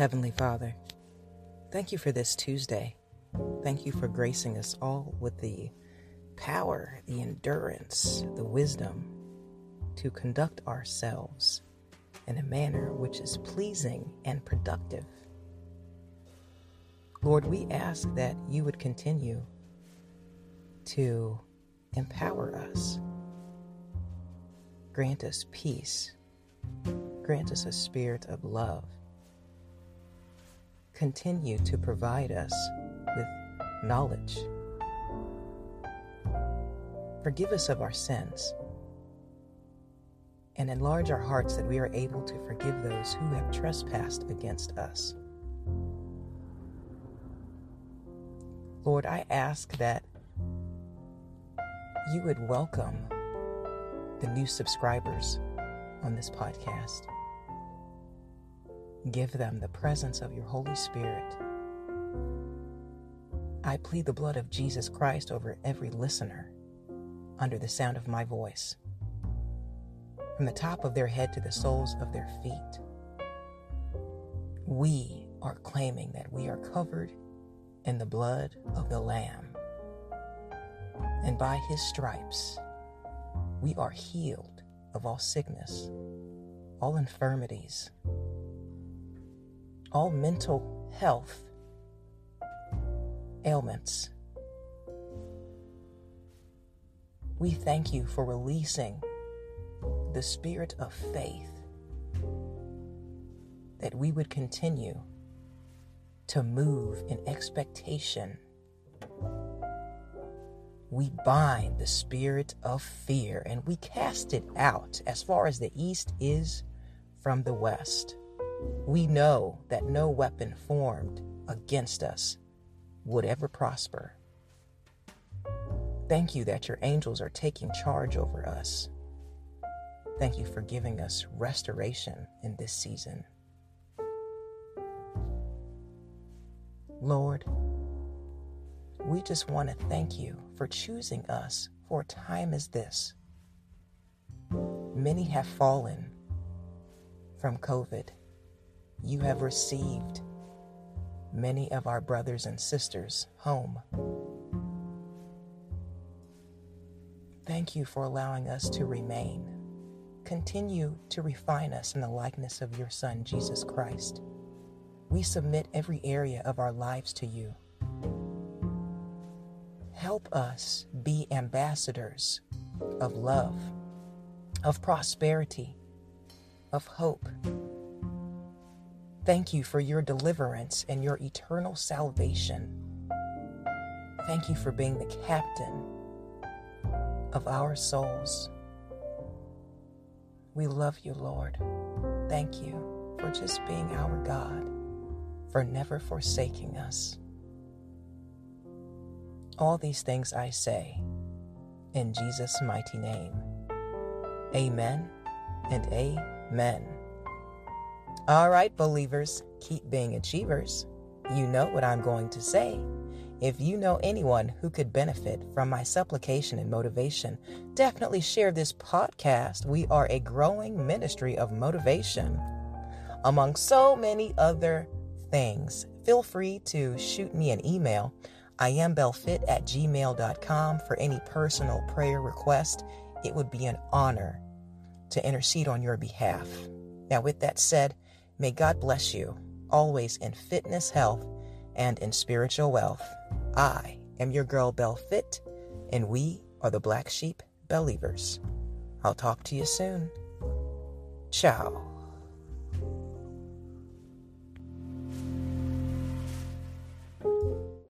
Heavenly Father, thank you for this Tuesday. Thank you for gracing us all with the power, the endurance, the wisdom to conduct ourselves in a manner which is pleasing and productive. Lord, we ask that you would continue to empower us, grant us peace, grant us a spirit of love, continue to provide us with knowledge. Forgive us of our sins and enlarge our hearts that we are able to forgive those who have trespassed against us. Lord, I ask that you would welcome the new subscribers on this podcast. Give them the presence of your Holy Spirit. I plead the blood of Jesus Christ over every listener under the sound of my voice, from the top of their head to the soles of their feet. We are claiming that we are covered in the blood of the Lamb. And by his stripes, we are healed of all sickness, all infirmities, all mental health ailments. We thank you for releasing the spirit of faith that we would continue to move in expectation. We bind the spirit of fear and we cast it out as far as the east is from the west. We know that no weapon formed against us would ever prosper. Thank you that your angels are taking charge over us. Thank you for giving us restoration in this season. Lord, we just want to thank you for choosing us for a time as this. Many have fallen from COVID. You have received many of our brothers and sisters home. Thank you for allowing us to remain. Continue to refine us in the likeness of your Son, Jesus Christ. We submit every area of our lives to you. Help us be ambassadors of love, of prosperity, of hope. Thank you for your deliverance and your eternal salvation. Thank you for being the captain of our souls. We love you, Lord. Thank you for just being our God for never forsaking us. All these things I say in Jesus' mighty name. Amen and amen. All right, believers, keep being achievers. You know what I'm going to say. If you know anyone who could benefit from my supplication and motivation, definitely share this podcast. We are a growing ministry of motivation. Among so many other things, feel free to shoot me an email. I am bellfit at gmail.com for any personal prayer request. It would be an honor to intercede on your behalf. Now, with that said, may God bless you always in fitness, health, and in spiritual wealth. I am your girl Belle Bellfit, and we are the Black Sheep Believers. I'll talk to you soon. Ciao.